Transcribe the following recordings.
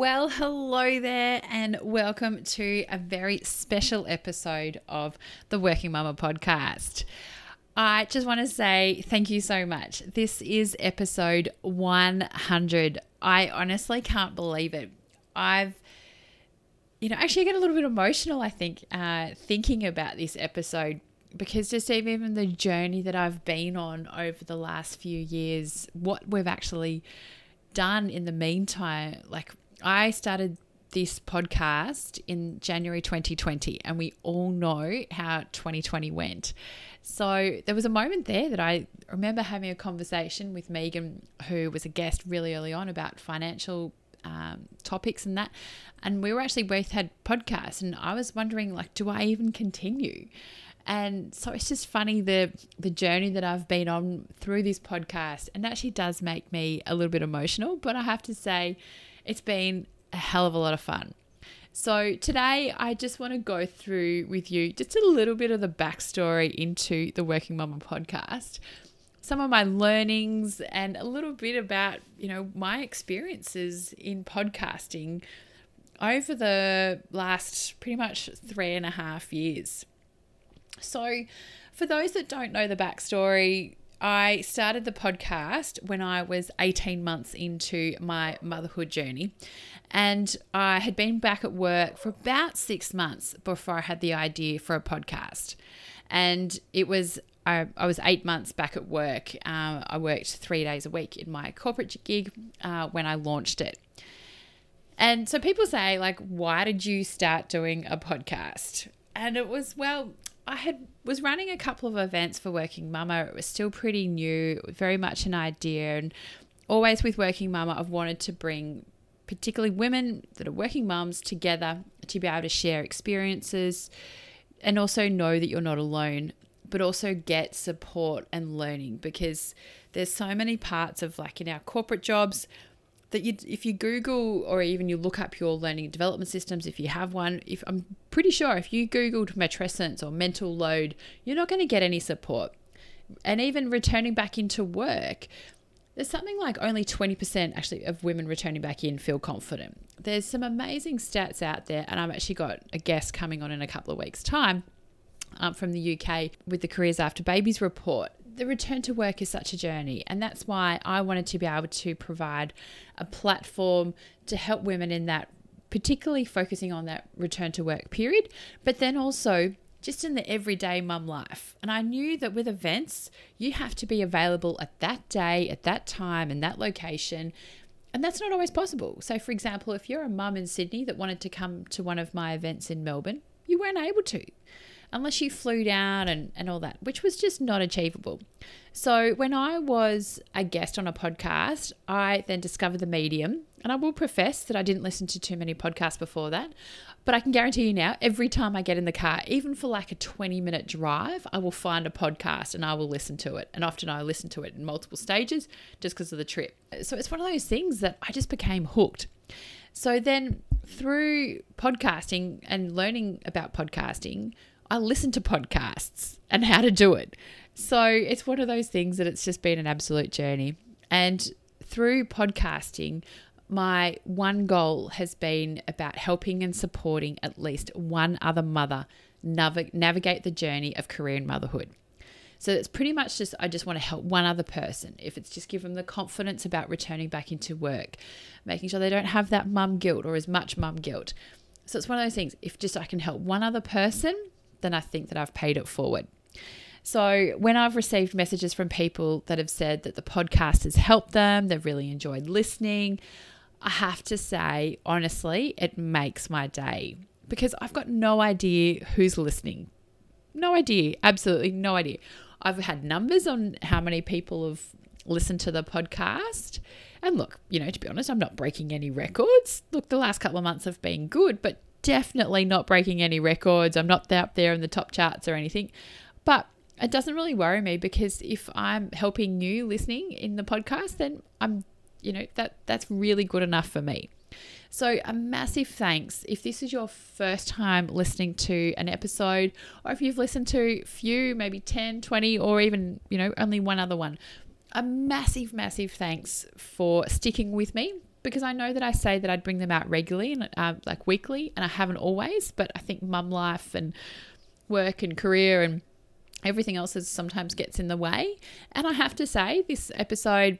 Well, hello there, and welcome to a very special episode of the Working Mumma podcast. I just want to say thank you so much. This is episode 100. I honestly can't believe it. I've, you know, actually I get a little bit emotional, I think, uh, thinking about this episode because just even the journey that I've been on over the last few years, what we've actually done in the meantime, like I started this podcast in January 2020, and we all know how 2020 went. So there was a moment there that I remember having a conversation with Megan, who was a guest really early on about financial um, topics and that. And we were actually both had podcasts, and I was wondering, like, do I even continue? And so it's just funny the the journey that I've been on through this podcast, and actually does make me a little bit emotional. But I have to say, it's been a hell of a lot of fun. So, today I just want to go through with you just a little bit of the backstory into the Working Mumma podcast, some of my learnings, and a little bit about, you know, my experiences in podcasting over the last pretty much three and a half years. So, for those that don't know the backstory, I started the podcast when I was 18 months into my motherhood journey. And I had been back at work for about six months before I had the idea for a podcast. And it was, I, I was eight months back at work. Um, I worked three days a week in my corporate gig uh, when I launched it. And so people say, like, why did you start doing a podcast? And it was, well, I had was running a couple of events for Working Mumma. It was still pretty new, very much an idea, and always with Working Mumma, I've wanted to bring particularly women that are working mums together to be able to share experiences and also know that you're not alone, but also get support and learning because there's so many parts of like in our corporate jobs that you if you google or even you look up your learning development systems if you have one if i'm pretty sure if you googled matrescence or mental load you're not going to get any support. And even returning back into work there's something like only 20% actually of women returning back in feel confident. There's some amazing stats out there and i've actually got a guest coming on in a couple of weeks time um, from the uk with the careers after babies report the return to work is such a journey. And that's why I wanted to be able to provide a platform to help women in that, particularly focusing on that return to work period, but then also just in the everyday mum life. And I knew that with events, you have to be available at that day, at that time, in that location. And that's not always possible. So, for example, if you're a mum in Sydney that wanted to come to one of my events in Melbourne, you weren't able to unless you flew down and, and all that, which was just not achievable. So when I was a guest on a podcast, I then discovered the medium. And I will profess that I didn't listen to too many podcasts before that. But I can guarantee you now, every time I get in the car, even for like a 20 minute drive, I will find a podcast and I will listen to it. And often I listen to it in multiple stages just because of the trip. So it's one of those things that I just became hooked. So then through podcasting and learning about podcasting, I listen to podcasts and how to do it. So it's one of those things that it's just been an absolute journey. And through podcasting, my one goal has been about helping and supporting at least one other mother nav- navigate the journey of career and motherhood. So it's pretty much just, I just want to help one other person. If it's just give them the confidence about returning back into work, making sure they don't have that mum guilt or as much mum guilt. So it's one of those things. If just I can help one other person, then I think that I've paid it forward. So, when I've received messages from people that have said that the podcast has helped them, they've really enjoyed listening, I have to say, honestly, it makes my day because I've got no idea who's listening. No idea. Absolutely no idea. I've had numbers on how many people have listened to the podcast. And look, you know, to be honest, I'm not breaking any records. Look, the last couple of months have been good, but definitely not breaking any records. I'm not up there in the top charts or anything. But it doesn't really worry me because if I'm helping you listening in the podcast, then I'm, you know, that that's really good enough for me. So, a massive thanks if this is your first time listening to an episode, or if you've listened to few, maybe 10, 20, or even, you know, only one other one. A massive, massive thanks for sticking with me because I know that I say that I'd bring them out regularly and uh, like weekly, and I haven't always. But I think mum life and work and career and everything else is sometimes gets in the way. And I have to say, this episode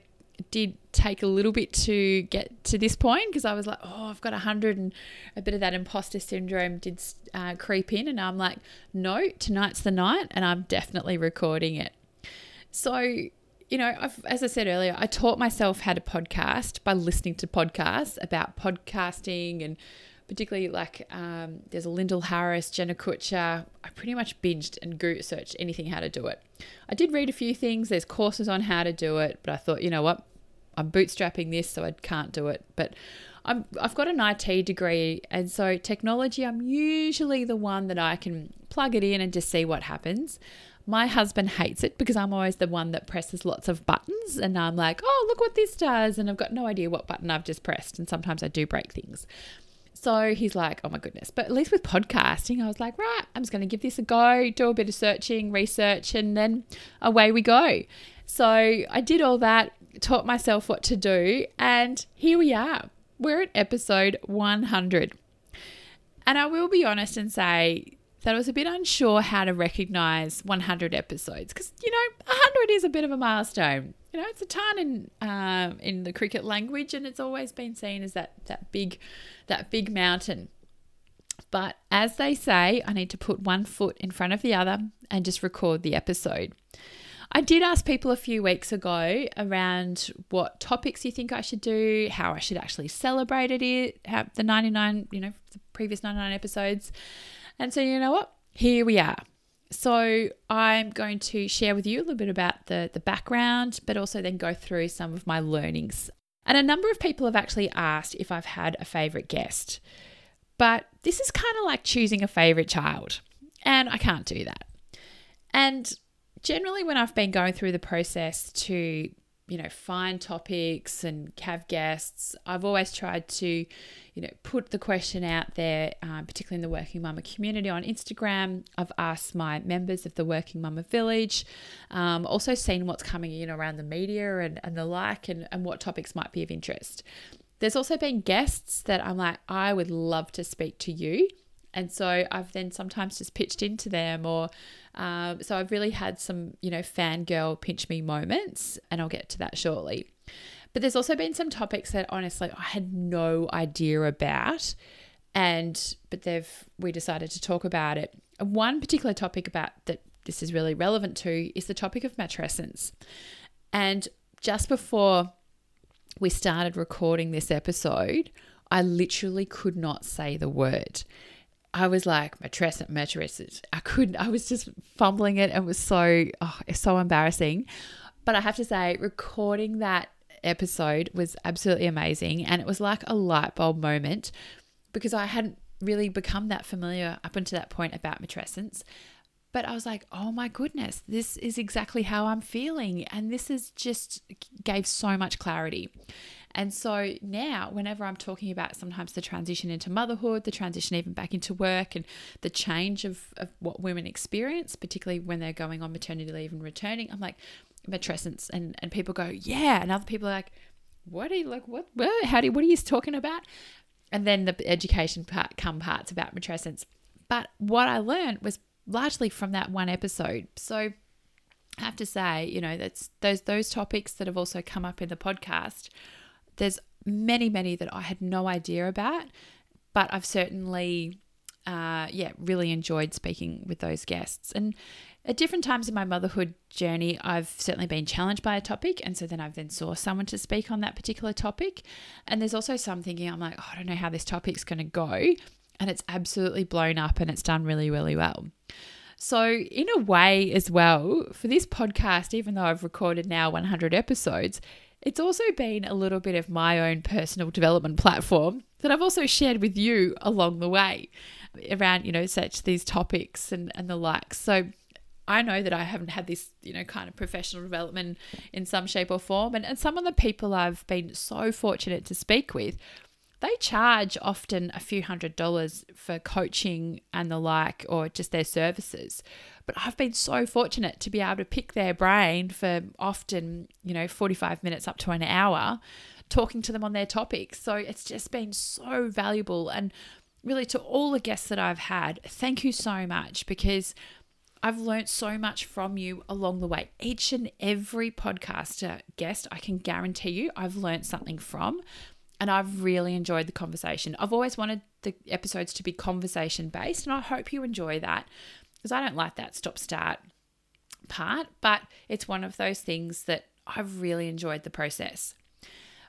did take a little bit to get to this point because I was like, oh, I've got a hundred and a bit of that imposter syndrome did uh, creep in, and I'm like, no, tonight's the night, and I'm definitely recording it. So, you know, I've, as I said earlier, I taught myself how to podcast by listening to podcasts about podcasting and particularly like um, there's a Lyndall Harris, Jenna Kutcher. I pretty much binged and Google searched anything how to do it. I did read a few things. There's courses on how to do it, but I thought, you know what, I'm bootstrapping this, so I can't do it. But I'm, I've got an IT degree, and so technology, I'm usually the one that I can plug it in and just see what happens. My husband hates it because I'm always the one that presses lots of buttons, and I'm like, oh, look what this does. And I've got no idea what button I've just pressed, and sometimes I do break things. So he's like, oh my goodness. But at least with podcasting, I was like, right, I'm just going to give this a go, do a bit of searching, research, and then away we go. So I did all that, taught myself what to do, and here we are. We're at episode 100. And I will be honest and say that I was a bit unsure how to recognize 100 episodes because, you know, 100 is a bit of a milestone. You know, it's a ton in um, in the cricket language, and it's always been seen as that that big that big mountain. But as they say, I need to put one foot in front of the other and just record the episode. I did ask people a few weeks ago around what topics you think I should do, how I should actually celebrate it, the 99, you know, the previous 99 episodes. And so, you know what? Here we are. So, I'm going to share with you a little bit about the, the background, but also then go through some of my learnings. And a number of people have actually asked if I've had a favorite guest. But this is kind of like choosing a favorite child, and I can't do that. And generally when I've been going through the process to, you know, find topics and have guests, I've always tried to, you know, put the question out there, um, particularly in the Working Mumma community on Instagram. I've asked my members of the Working Mumma Village, um, also seen what's coming in around the media and, and the like, and, and what topics might be of interest. There's also been guests that I'm like, I would love to speak to you. And so I've then sometimes just pitched into them, or um, so I've really had some, you know, fangirl pinch me moments, and I'll get to that shortly. But there's also been some topics that honestly I had no idea about, and but they've we decided to talk about it. One particular topic about that this is really relevant to is the topic of matrescence. And just before we started recording this episode, I literally could not say the word. I was like, matrescent, matrescent. I couldn't, I was just fumbling it and was so, oh, so embarrassing. But I have to say, recording that episode was absolutely amazing. And it was like a light bulb moment because I hadn't really become that familiar up until that point about matrescence. But I was like, oh my goodness, this is exactly how I'm feeling. And this is just gave so much clarity. And so now, whenever I'm talking about sometimes the transition into motherhood, the transition even back into work, and the change of, of what women experience, particularly when they're going on maternity leave and returning, I'm like, matrescence. And, and people go, yeah. And other people are like, what are you like, what, what, how do what are you talking about? And then the education part come parts about matrescence. But what I learned was largely from that one episode. So I have to say, you know, that's those those topics that have also come up in the podcast there's many, many that I had no idea about, but I've certainly, uh, yeah, really enjoyed speaking with those guests. And at different times in my motherhood journey, I've certainly been challenged by a topic. And so then I've then saw someone to speak on that particular topic. And there's also some thinking, I'm like, oh, I don't know how this topic's going to go. And it's absolutely blown up and it's done really, really well. So, in a way, as well, for this podcast, even though I've recorded now 100 episodes, it's also been a little bit of my own personal development platform that I've also shared with you along the way around, you know, such these topics and, and the like. So I know that I haven't had this, you know, kind of professional development in some shape or form. And, and some of the people I've been so fortunate to speak with, they charge often a few hundred dollars for coaching and the like, or just their services. But I've been so fortunate to be able to pick their brain for often, you know, 45 minutes up to an hour talking to them on their topics. So it's just been so valuable. And really, to all the guests that I've had, thank you so much because I've learned so much from you along the way. Each and every podcaster guest, I can guarantee you, I've learned something from. And I've really enjoyed the conversation. I've always wanted the episodes to be conversation based, and I hope you enjoy that because I don't like that stop start part, but it's one of those things that I've really enjoyed the process.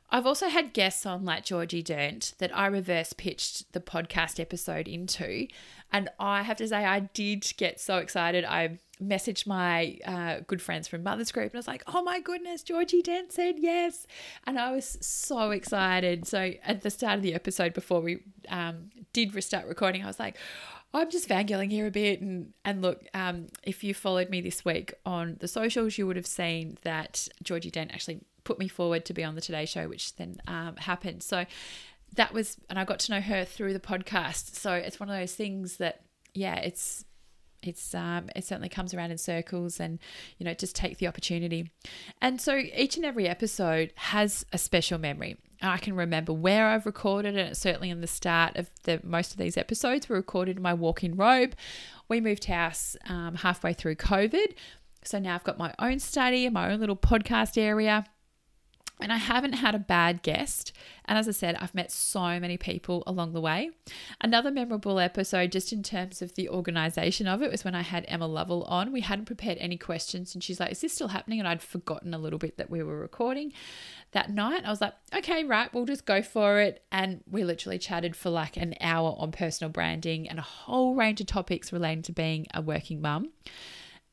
I've also had guests on like Georgie Dent that I reverse pitched the podcast episode into. And I have to say, I did get so excited. I messaged my uh, good friends from Mother's Group and I was like, oh my goodness, Georgie Dent said yes. And I was so excited. So at the start of the episode, before we um, did restart recording, I was like, I'm just fangirling here a bit. And, and look, um, if you followed me this week on the socials, you would have seen that Georgie Dent actually put me forward to be on the Today Show, which then um, happened. So that was, and I got to know her through the podcast. So it's one of those things that, yeah, it's it's um, it certainly comes around in circles and you know just take the opportunity. And so each and every episode has a special memory. I can remember where i've recorded and it's certainly in the start of the most of these episodes were recorded in my walk-in robe. We moved house um, halfway through covid. So now i've got my own study my own little podcast area and I haven't had a bad guest. And as I said, I've met so many people along the way. Another memorable episode, just in terms of the organization of it, was when I had Emma Lovell on. We hadn't prepared any questions, and she's like, Is this still happening? And I'd forgotten a little bit that we were recording that night. I was like, Okay, right, we'll just go for it. And we literally chatted for like an hour on personal branding and a whole range of topics relating to being a working mum.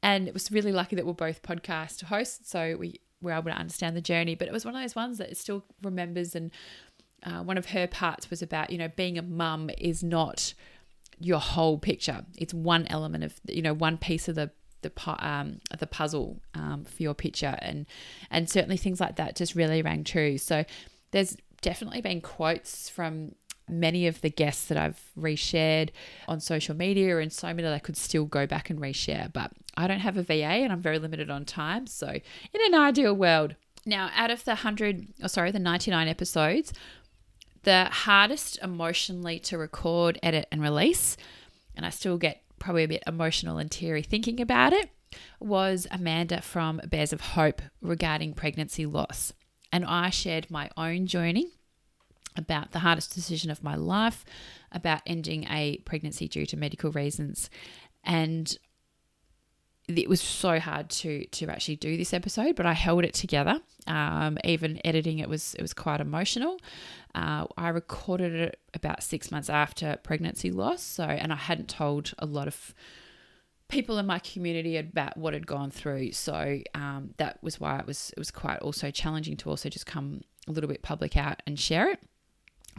And it was really lucky that we're both podcast hosts. So we were able to understand the journey. But it was one of those ones that it still remembers. And uh, one of her parts was about, you know, being a mum is not your whole picture. It's one element of, you know, one piece of the the um the puzzle um, for your picture and and certainly things like that just really rang true so there's definitely been quotes from many of the guests that I've reshared on social media and so many that I could still go back and reshare. But I don't have a VA and I'm very limited on time. So, in an ideal world, now out of the 100, oh, sorry, the 99 episodes, the hardest emotionally to record, edit, and release, and I still get probably a bit emotional and teary thinking about it, was Amanda from Bears of Hope regarding pregnancy loss. And I shared my own journey about the hardest decision of my life, about ending a pregnancy due to medical reasons. And it was so hard to to actually do this episode, but I held it together. Um, even editing it was it was quite emotional. Uh, I recorded it about six months after pregnancy loss, so and I hadn't told a lot of people in my community about what had gone through. So um, that was why it was it was quite also challenging to also just come a little bit public out and share it.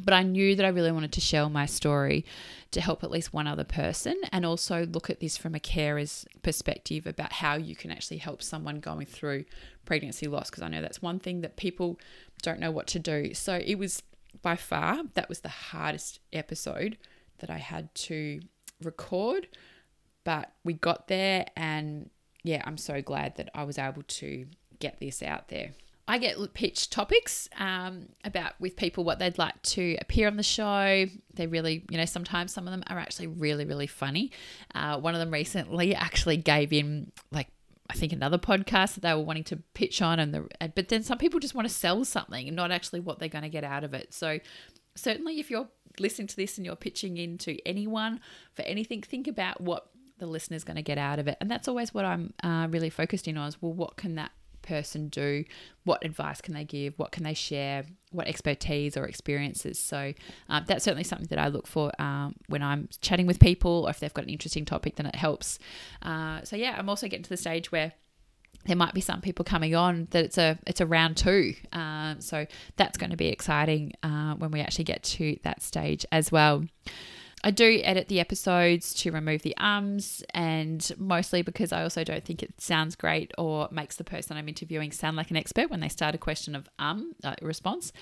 But I knew that I really wanted to share my story to help at least one other person and also look at this from a carer's perspective about how you can actually help someone going through pregnancy loss. Because I know that's one thing that people don't know what to do. So it was by far, that was the hardest episode that I had to record. But we got there, and yeah, I'm so glad that I was able to get this out there. I get pitched topics um, about with people what they'd like to appear on the show. They really, you know, sometimes some of them are actually really, really funny. Uh, one of them recently actually gave in like I think another podcast that they were wanting to pitch on, and the but then some people just want to sell something and not actually what they're going to get out of it. So certainly, if you're listening to this and you're pitching into anyone for anything, think about what the listener's going to get out of it, and that's always what I'm uh, really focused in on. Is well, what can that person do? What advice can they give? What can they share? What expertise or experiences? So um, that's certainly something that I look for um, when I'm chatting with people, or if they've got an interesting topic, then it helps. Uh, so yeah, I'm also getting to the stage where there might be some people coming on that it's a it's a round two. Um, so that's going to be exciting uh, when we actually get to that stage as well. I do edit the episodes to remove the ums, and mostly because I also don't think it sounds great or makes the person I'm interviewing sound like an expert when they start a question of um uh, response.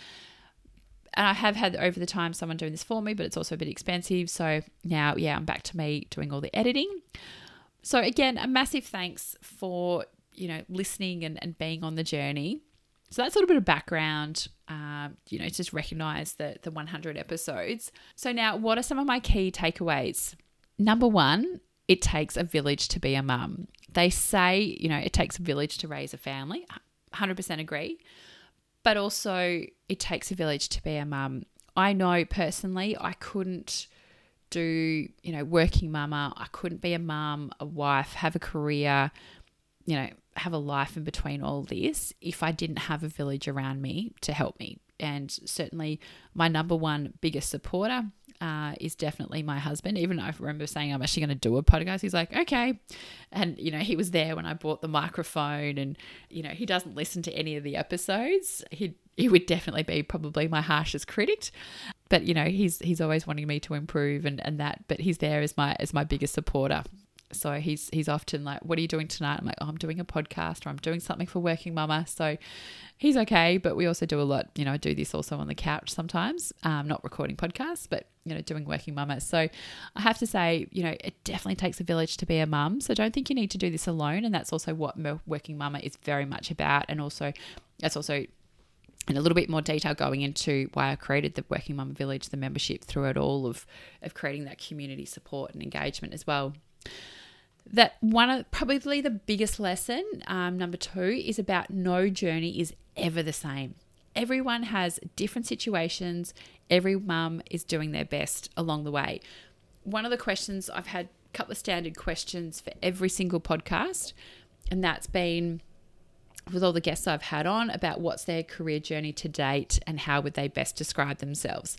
and I have had over the time someone doing this for me, but it's also a bit expensive. So now, yeah, I'm back to me doing all the editing. So again, a massive thanks for you know listening and, and being on the journey. So that's a little bit of background. Um, you know, just recognize the the 100 episodes. So now, what are some of my key takeaways? Number one, it takes a village to be a mum. They say, you know, it takes a village to raise a family. 100% agree. But also, it takes a village to be a mum. I know personally, I couldn't do, you know, working mumma. I couldn't be a mum, a wife, have a career, you know, have a life in between all this if I didn't have a village around me to help me. And certainly, my number one biggest supporter uh, is definitely my husband. Even I remember saying I'm actually going to do a podcast. He's like, okay, and you know he was there when I bought the microphone, and you know he doesn't listen to any of the episodes. He he would definitely be probably my harshest critic, but you know he's he's always wanting me to improve and and that. But he's there as my as my biggest supporter. So he's he's often like, "What are you doing tonight?" I'm like, "Oh, I'm doing a podcast or I'm doing something for Working Mumma." So he's okay, but we also do a lot. You know, I do this also on the couch sometimes, um, not recording podcasts, but you know, doing Working Mumma. So I have to say, you know, it definitely takes a village to be a mum. So don't think you need to do this alone, and that's also what Working Mumma is very much about, and also that's also in a little bit more detail going into why I created the Working Mumma Village, the membership through it all of of creating that community support and engagement as well that one of probably the biggest lesson, um, number two, is about no journey is ever the same. Everyone has different situations. Every mum is doing their best along the way. One of the questions I've had a couple of standard questions for every single podcast, and that's been with all the guests I've had on about what's their career journey to date and how would they best describe themselves.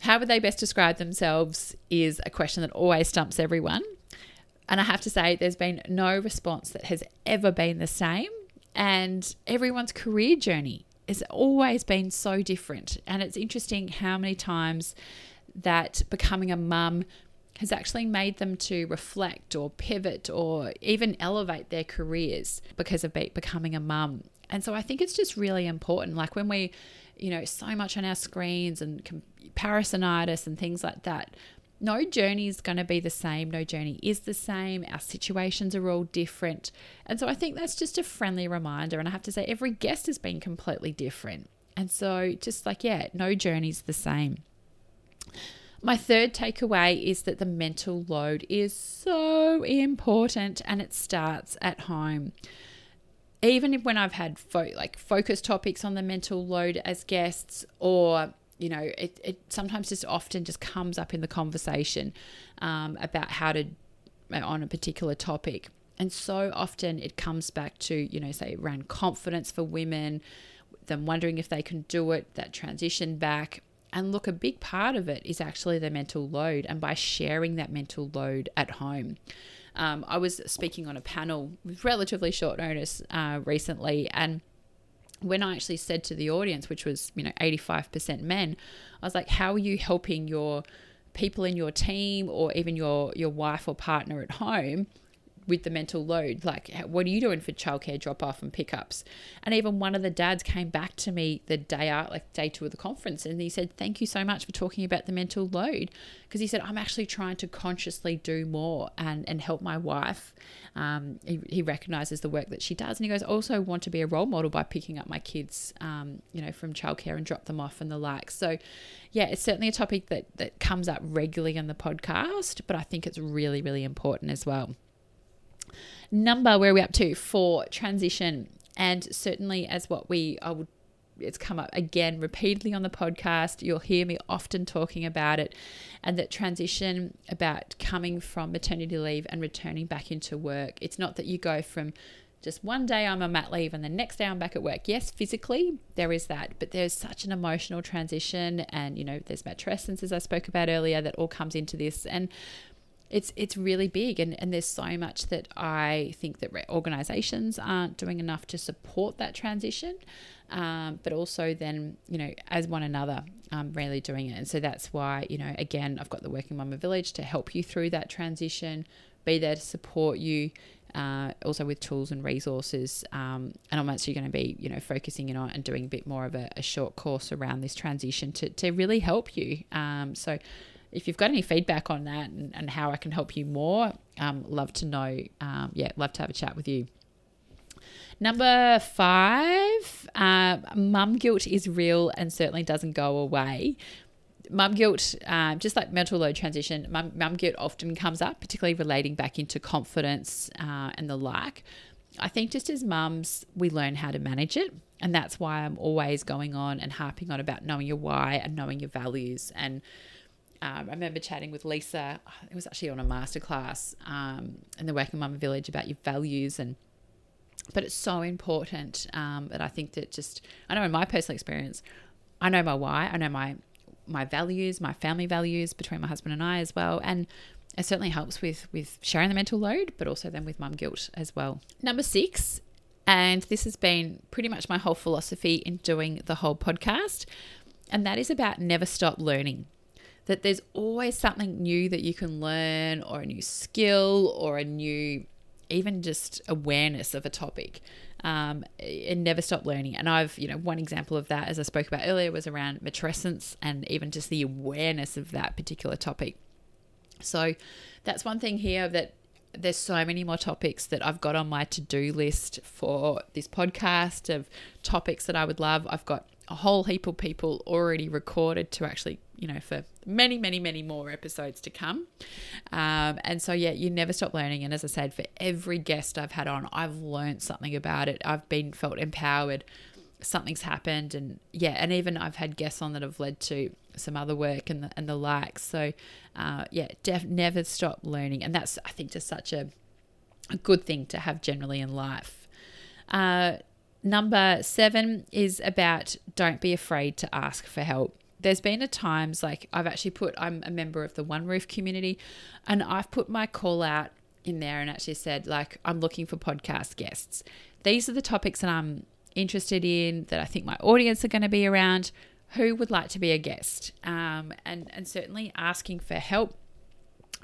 How would they best describe themselves is a question that always stumps everyone. And I have to say, there's been no response that has ever been the same. And everyone's career journey has always been so different. And it's interesting how many times that becoming a mum has actually made them to reflect or pivot or even elevate their careers because of becoming a mum. And so I think it's just really important. Like when we, you know, so much on our screens and comparisonitis and things like that, no journey is going to be the same. No journey is the same. Our situations are all different. And so I think that's just a friendly reminder. And I have to say, every guest has been completely different. And so, just like, yeah, no journey is the same. My third takeaway is that the mental load is so important and it starts at home. Even when I've had fo- like focus topics on the mental load as guests or you know, it, it sometimes just often just comes up in the conversation um, about how to, uh, on a particular topic. And so often it comes back to, you know, say around confidence for women, them wondering if they can do it, that transition back. And look, a big part of it is actually the mental load, and by sharing that mental load at home. Um, I was speaking on a panel with relatively short notice uh, recently, and when I actually said to the audience, which was, you know, 85% men, I was like, how are you helping your people in your team or even your your wife or partner at home with the mental load. Like, what are you doing for childcare drop off and pickups? And even one of the dads came back to me the day out, like day two of the conference, and he said, Thank you so much for talking about the mental load. Because he said, I'm actually trying to consciously do more and, and help my wife. Um, he, he recognizes the work that she does. And he goes, I also want to be a role model by picking up my kids, um, you know, from childcare and drop them off and the like. So, yeah, it's certainly a topic that, that comes up regularly on the podcast, but I think it's really, really important as well number where are we up to for transition and certainly as what we I would it's come up again repeatedly on the podcast. You'll hear me often talking about it, and that transition about coming from maternity leave and returning back into work. It's not that you go from just one day I'm on mat leave and the next day I'm back at work. Yes, physically there is that, but there's such an emotional transition, and you know there's matrescence as I spoke about earlier that all comes into this, and it's it's really big and, and there's so much that I think that organizations aren't doing enough to support that transition um, but also then you know as one another um, really doing it and so that's why you know again I've got the Working Mumma Village to help you through that transition be there to support you uh, also with tools and resources. Um, and I'm actually going to be, you know, focusing in on and doing a bit more of a, a short course around this transition to, to really help you. Um, so if you've got any feedback on that and, and how I can help you more, um, love to know. Um, yeah, love to have a chat with you. Number five, uh, mum guilt is real and certainly doesn't go away. Mum guilt, uh, just like mental load transition, mum, guilt often comes up, particularly relating back into confidence uh, and the like. I think just as mums, we learn how to manage it. And that's why I'm always going on and harping on about knowing your why and knowing your values. And um, I remember chatting with Lisa, it was actually on a masterclass um, in the Working Mum Village about your values and but it's so important um, I think that just I know in my personal experience, I know my why, I know my my values, my family values between my husband and I as well, and it certainly helps with with sharing the mental load, but also then with mum guilt as well. Number six, and this has been pretty much my whole philosophy in doing the whole podcast, and that is about never stop learning. That there's always something new that you can learn, or a new skill, or a new even just awareness of a topic um, and never stop learning. And I've, you know, one example of that, as I spoke about earlier, was around matrescence and even just the awareness of that particular topic. So that's one thing here that there's so many more topics that I've got on my to do list for this podcast of topics that I would love. I've got a whole heap of people already recorded to actually, you know, for many, many, many more episodes to come. Um, and so, yeah, you never stop learning. And as I said, for every guest I've had on, I've learned something about it. I've been felt empowered. Something's happened. And yeah, and even I've had guests on that have led to some other work and the, and the like. So, uh, yeah, def- never stop learning. And that's, I think, just such a, a good thing to have generally in life. Uh, Number seven is about don't be afraid to ask for help. There's been a times like I've actually put, I'm a member of the One Roof community, and I've put my call out in there and actually said, like, I'm looking for podcast guests. These are the topics that I'm interested in, that I think my audience are going to be around. Who would like to be a guest? Um, and, and certainly asking for help.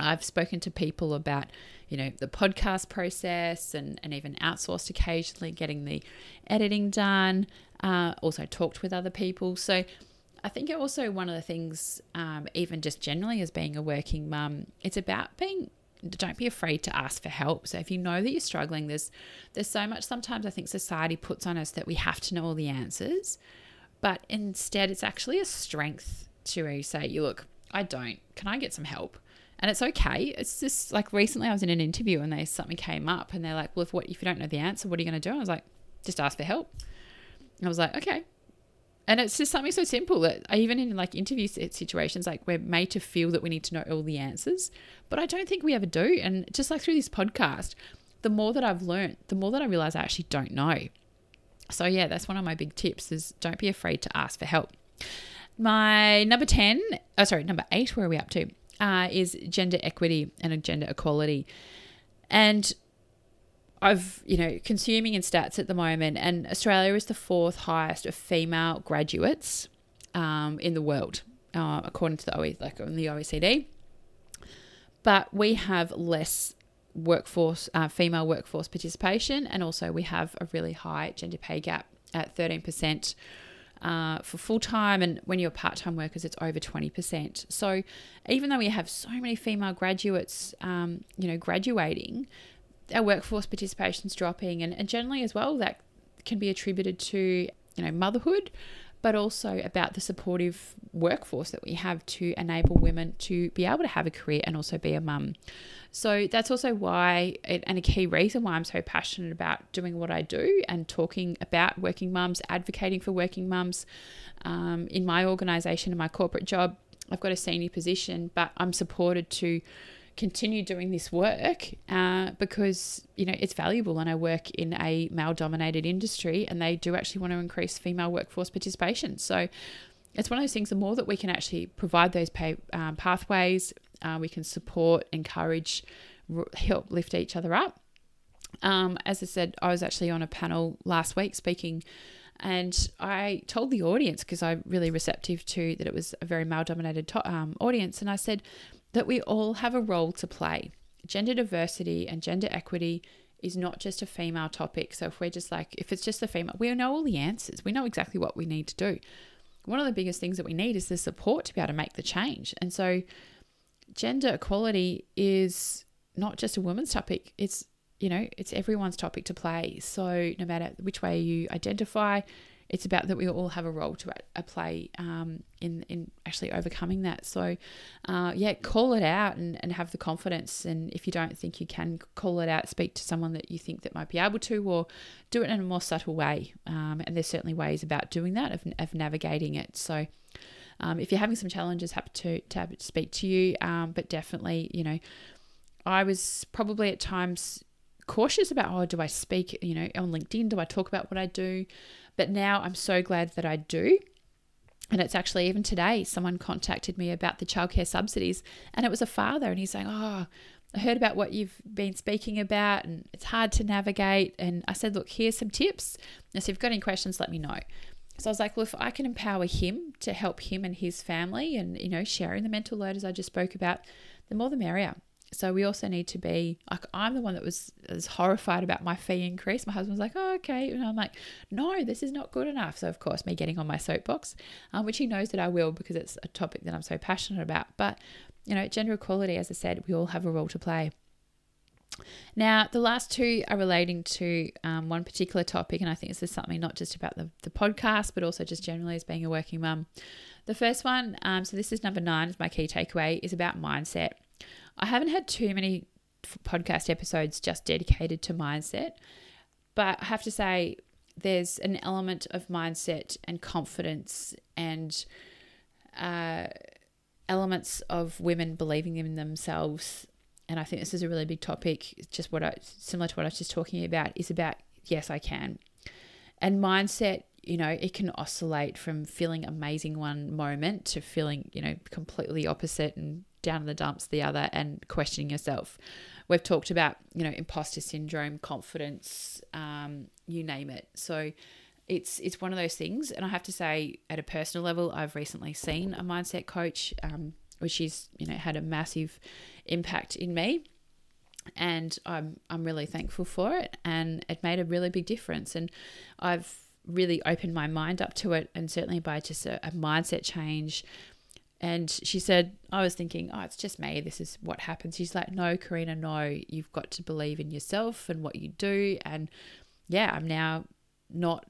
I've spoken to people about you know, the podcast process and, and even outsourced occasionally getting the editing done. Uh, also talked with other people. So I think also one of the things, um, even just generally as being a working mum, it's about being don't be afraid to ask for help. So if you know that you're struggling, there's there's so much sometimes I think society puts on us that we have to know all the answers, but instead it's actually a strength to say, you look, I don't. Can I get some help? And it's okay. It's just like recently I was in an interview and they something came up and they're like, "Well, if what if you don't know the answer, what are you going to do?" I was like, "Just ask for help." And I was like, "Okay." And it's just something so simple that I even in like interview situations, like we're made to feel that we need to know all the answers, but I don't think we ever do. And just like through this podcast, the more that I've learned, the more that I realize I actually don't know. So yeah, that's one of my big tips: is don't be afraid to ask for help. My number 10, oh, sorry, number eight, where are we up to? Uh, is gender equity and gender equality. And I've, you know, consuming in stats at the moment, and Australia is the fourth highest of female graduates um, in the world, uh, according to the like the OECD. But we have less workforce, uh, female workforce participation, and also we have a really high gender pay gap at 13% uh, for full time, and when you're part time workers, it's over 20%. So even though we have so many female graduates, um, you know, graduating, our workforce participation is dropping, and, and generally as well, that can be attributed to you know motherhood, but also about the supportive workforce that we have to enable women to be able to have a career and also be a mum. So that's also why, and a key reason why I'm so passionate about doing what I do and talking about working mums, advocating for working mums um, in my organisation and my corporate job. I've got a senior position, but I'm supported to continue doing this work uh, because you know it's valuable and I work in a male dominated industry and they do actually want to increase female workforce participation. So it's one of those things the more that we can actually provide those pay, um, pathways uh, we can support encourage help lift each other up. Um, as I said I was actually on a panel last week speaking and I told the audience because I'm really receptive to that it was a very male dominated to- um, audience and I said that we all have a role to play. Gender diversity and gender equity is not just a female topic. So if we're just like, if it's just the female, we know all the answers. We know exactly what we need to do. One of the biggest things that we need is the support to be able to make the change. And so gender equality is not just a woman's topic. It's, you know, it's everyone's topic to play. So no matter which way you identify, it's about that we all have a role to a, play um, in in actually overcoming that. So, uh, yeah, call it out and, and have the confidence. And if you don't think you can call it out, speak to someone that you think that might be able to, or do it in a more subtle way. Um, and there's certainly ways about doing that of, of navigating it. So. Um, if you're having some challenges, happy to, to, to speak to you. Um, but definitely, you know, I was probably at times cautious about, oh, do I speak, you know, on LinkedIn? Do I talk about what I do? But now I'm so glad that I do. And it's actually even today, someone contacted me about the childcare subsidies, and it was a father, and he's saying, Oh, I heard about what you've been speaking about, and it's hard to navigate. And I said, Look, here's some tips. And so if you've got any questions, let me know. So I was like, Well, if I can empower him to help him and his family, and, you know, sharing the mental load as I just spoke about, the more the merrier. So we also need to be like I'm the one that was, was horrified about my fee increase. My husband was like, "Oh, okay," and I'm like, "No, this is not good enough." So of course, me getting on my soapbox, um, which he knows that I will because it's a topic that I'm so passionate about. But you know, gender equality, as I said, we all have a role to play. Now, the last two are relating to um, one particular topic, and I think this is something not just about the, the podcast, but also just generally as being a working mum. The first one, um, so this is number nine, is my key takeaway, is about mindset. I haven't had too many podcast episodes just dedicated to mindset, but I have to say there's an element of mindset and confidence and uh, elements of women believing in themselves. And I think this is a really big topic. Just what I similar to what I was just talking about is about yes, I can. And mindset you know, it can oscillate from feeling amazing one moment to feeling, you know, completely opposite and down in the dumps the other and questioning yourself. We've talked about, you know, imposter syndrome, confidence, um, you name it. So it's it's one of those things. And I have to say, at a personal level, I've recently seen a mindset coach, um, which is, you know, had a massive impact in me. And I'm I'm really thankful for it. And it made a really big difference. And I've really opened my mind up to it and certainly by just a, a mindset change and she said, I was thinking, oh, it's just me. This is what happens. She's like, no, Carina, no, you've got to believe in yourself and what you do. And yeah, I'm now not,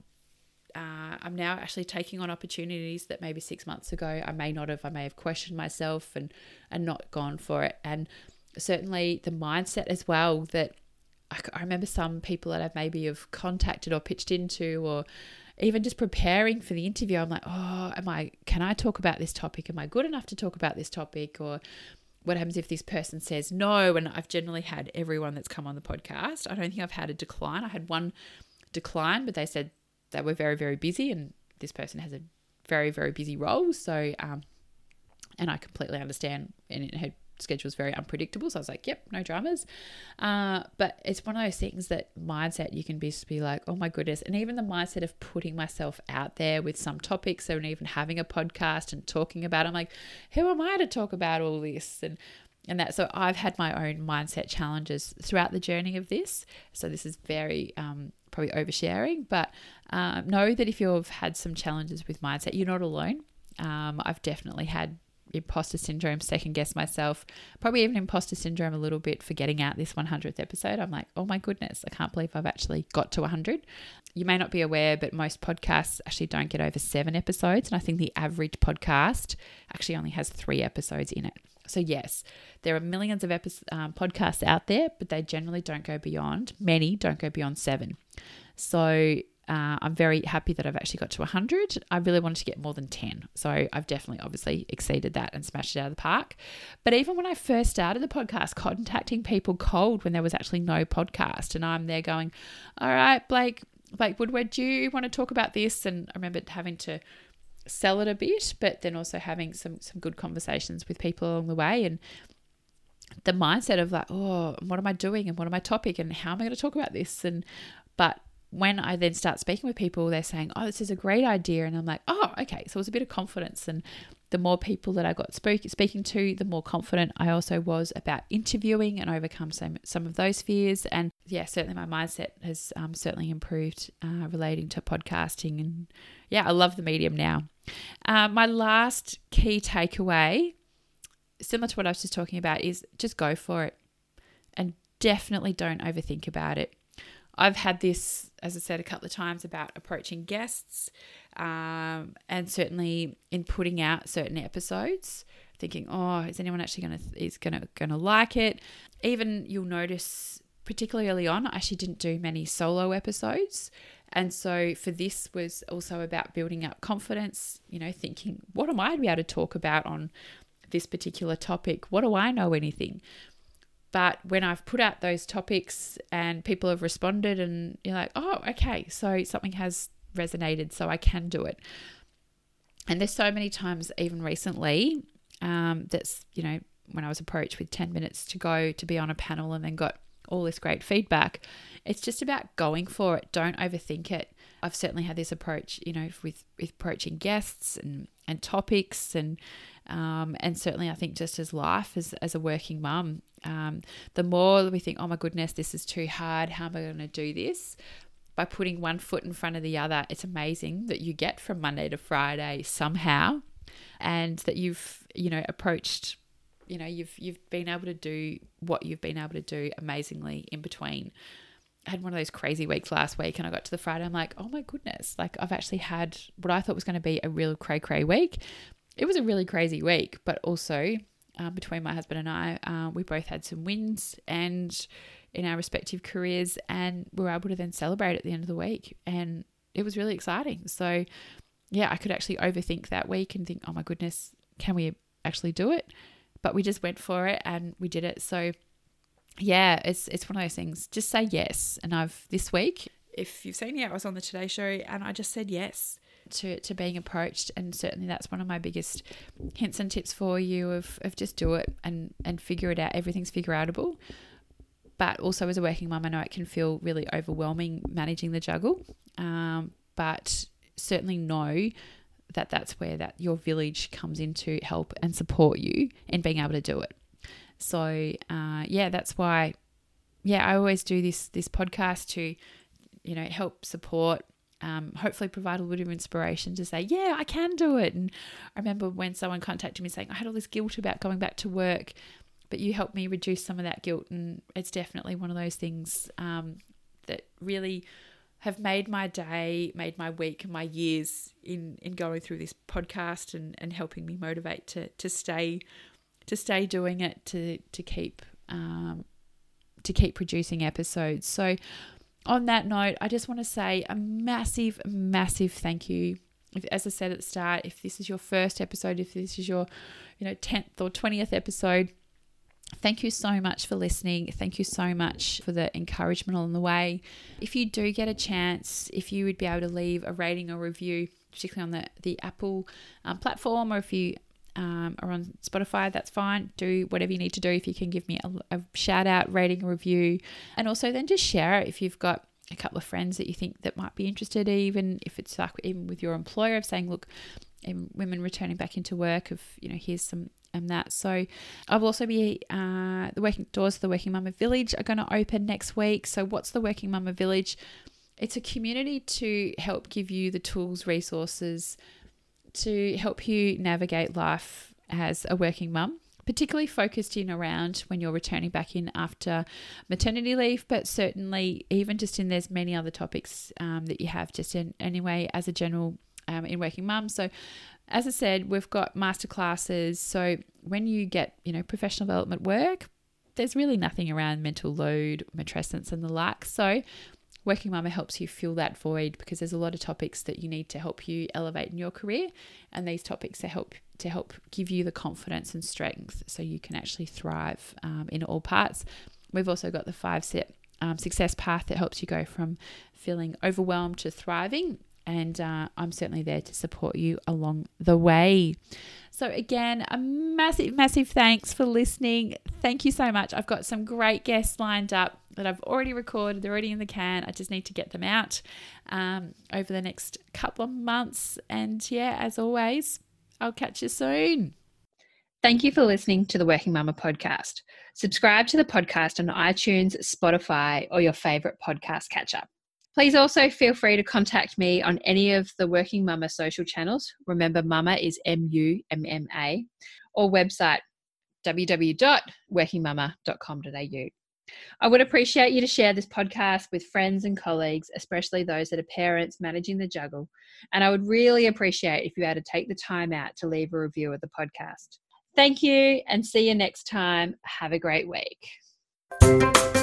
uh, I'm now actually taking on opportunities that maybe six months ago I may not have. I may have questioned myself and, and not gone for it. And certainly the mindset as well that I, remember some people that I've maybe have contacted or pitched into or even just preparing for the interview, I'm like, oh, am I, can I talk about this topic? Am I good enough to talk about this topic? Or what happens if this person says no? And I've generally had everyone that's come on the podcast. I don't think I've had a decline. I had one decline, but they said they were very, very busy and this person has a very, very busy role. So, um, and I completely understand and it had schedule was very unpredictable. So I was like, yep, no dramas. Uh, but it's one of those things that mindset you can be, be like, oh my goodness. And even the mindset of putting myself out there with some topics and even having a podcast and talking about it, I'm like, who am I to talk about all this? And and that so I've had my own mindset challenges throughout the journey of this. So this is very um, probably oversharing, but um, know that if you've had some challenges with mindset, you're not alone. Um, I've definitely had imposter syndrome, second guess myself, probably even imposter syndrome a little bit for getting out this 100th episode. I'm like, oh my goodness, I can't believe I've actually got to 100. You may not be aware, but most podcasts actually don't get over seven episodes. And I think the average podcast actually only has three episodes in it. So, yes, there are millions of epi- um, podcasts out there, but they generally don't go beyond, many don't go beyond seven. So, uh, I'm very happy that I've actually got to 100. I really wanted to get more than 10. So I've definitely, obviously, exceeded that and smashed it out of the park. But even when I first started the podcast, contacting people cold when there was actually no podcast, and I'm there going, All right, Blake, Blake Woodward, do you want to talk about this? And I remember having to sell it a bit, but then also having some some good conversations with people along the way and the mindset of like, oh, what am I doing and what am I topic and how am I going to talk about this? And but when I then start speaking with people, they're saying, "Oh, this is a great idea," and I'm like, "Oh, okay." So it was a bit of confidence, and the more people that I got spoke, speaking to, the more confident I also was about interviewing and overcome some, some of those fears. And yeah, certainly my mindset has um, certainly improved uh, relating to podcasting. And yeah, I love the medium now. Uh, my last key takeaway, similar to what I was just talking about, is just go for it and definitely don't overthink about it. I've had this, as I said a couple of times, about approaching guests, um, and certainly in putting out certain episodes, thinking, "Oh, is anyone actually to is going to like it?" Even you'll notice, particularly early on, I actually didn't do many solo episodes, and so for this was also about building up confidence. You know, thinking, "What am I to be able to talk about on?" this particular topic what do i know anything but when I've put out those topics and people have responded, and you're like, oh, okay, so something has resonated, so I can do it. And there's so many times, even recently, um, that's, you know, when I was approached with 10 minutes to go to be on a panel and then got all this great feedback. It's just about going for it. Don't overthink it. I've certainly had this approach, you know, with, with approaching guests and, and topics and um, and certainly I think just as life as, as a working mum, um, the more we think, oh my goodness, this is too hard. How am I going to do this? By putting one foot in front of the other, it's amazing that you get from Monday to Friday somehow, and that you've you know approached, you know you've you've been able to do what you've been able to do amazingly in between. I had one of those crazy weeks last week, and I got to the Friday. I'm like, oh my goodness! Like I've actually had what I thought was going to be a real cray cray week. It was a really crazy week, but also uh, between my husband and I, uh, we both had some wins and in our respective careers, and we were able to then celebrate at the end of the week, and it was really exciting. So, yeah, I could actually overthink that week and think, oh my goodness, can we actually do it? But we just went for it and we did it. So, yeah, it's it's one of those things. Just say yes. And I've this week, if you've seen, yeah, I was on the Today Show and I just said yes to, to being approached and certainly that's one of my biggest hints and tips for you of, of just do it and and figure it out. Everything's figure outable but also as a working mum I know it can feel really overwhelming managing the juggle. Um, but certainly know that that's where that your village comes in to help and support you in being able to do it. So uh, yeah that's why yeah I always do this this podcast to you know help support um, hopefully provide a little bit of inspiration to say, yeah, I can do it. And I remember when someone contacted me saying, I had all this guilt about going back to work, but you helped me reduce some of that guilt. And it's definitely one of those things um, that really have made my day, made my week, and my years in in going through this podcast and, and helping me motivate to to stay to stay doing it to to keep um, to keep producing episodes. So on that note, I just want to say a massive, massive thank you. If, as I said at the start, if this is your first episode, if this is your, you know, 10th or 20th episode, Thank you so much for listening. Thank you so much for the encouragement along the way. If you do get a chance, if you would be able to leave a rating or review, particularly on the, the Apple um, platform, or if you um, are on Spotify, that's fine. Do whatever you need to do. If you can give me a, a shout out, rating, review, and also then just share it if you've got a couple of friends that you think that might be interested, even if it's like even with your employer of saying, look, women returning back into work, of you know, here's some and that. So I will also be uh, the working doors of the Working Mumma Village are going to open next week. So what's the Working Mumma Village? It's a community to help give you the tools, resources, to help you navigate life as a working mum, particularly focused in around when you're returning back in after maternity leave, but certainly even just in there's many other topics um, that you have just in anyway as a general um, in working mum. So as I said, we've got master classes. So when you get, you know, professional development work, there's really nothing around mental load, matrescence and the like. So Working Mumma helps you fill that void because there's a lot of topics that you need to help you elevate in your career, and these topics to help to help give you the confidence and strength so you can actually thrive um, in all parts. We've also got the five step um, success path that helps you go from feeling overwhelmed to thriving, and uh, I'm certainly there to support you along the way. So, again, a massive, massive thanks for listening. Thank you so much. I've got some great guests lined up that I've already recorded. They're already in the can. I just need to get them out um, over the next couple of months. And yeah, as always, I'll catch you soon. Thank you for listening to the Working Mumma podcast. Subscribe to the podcast on iTunes, Spotify, or your favorite podcast catcher. Please also feel free to contact me on any of the Working Mumma social channels. Remember, Mumma is M U M M A, or website www.workingmumma.com.au. I would appreciate you to share this podcast with friends and colleagues, especially those that are parents managing the juggle. And I would really appreciate if you had to take the time out to leave a review of the podcast. Thank you and see you next time. Have a great week.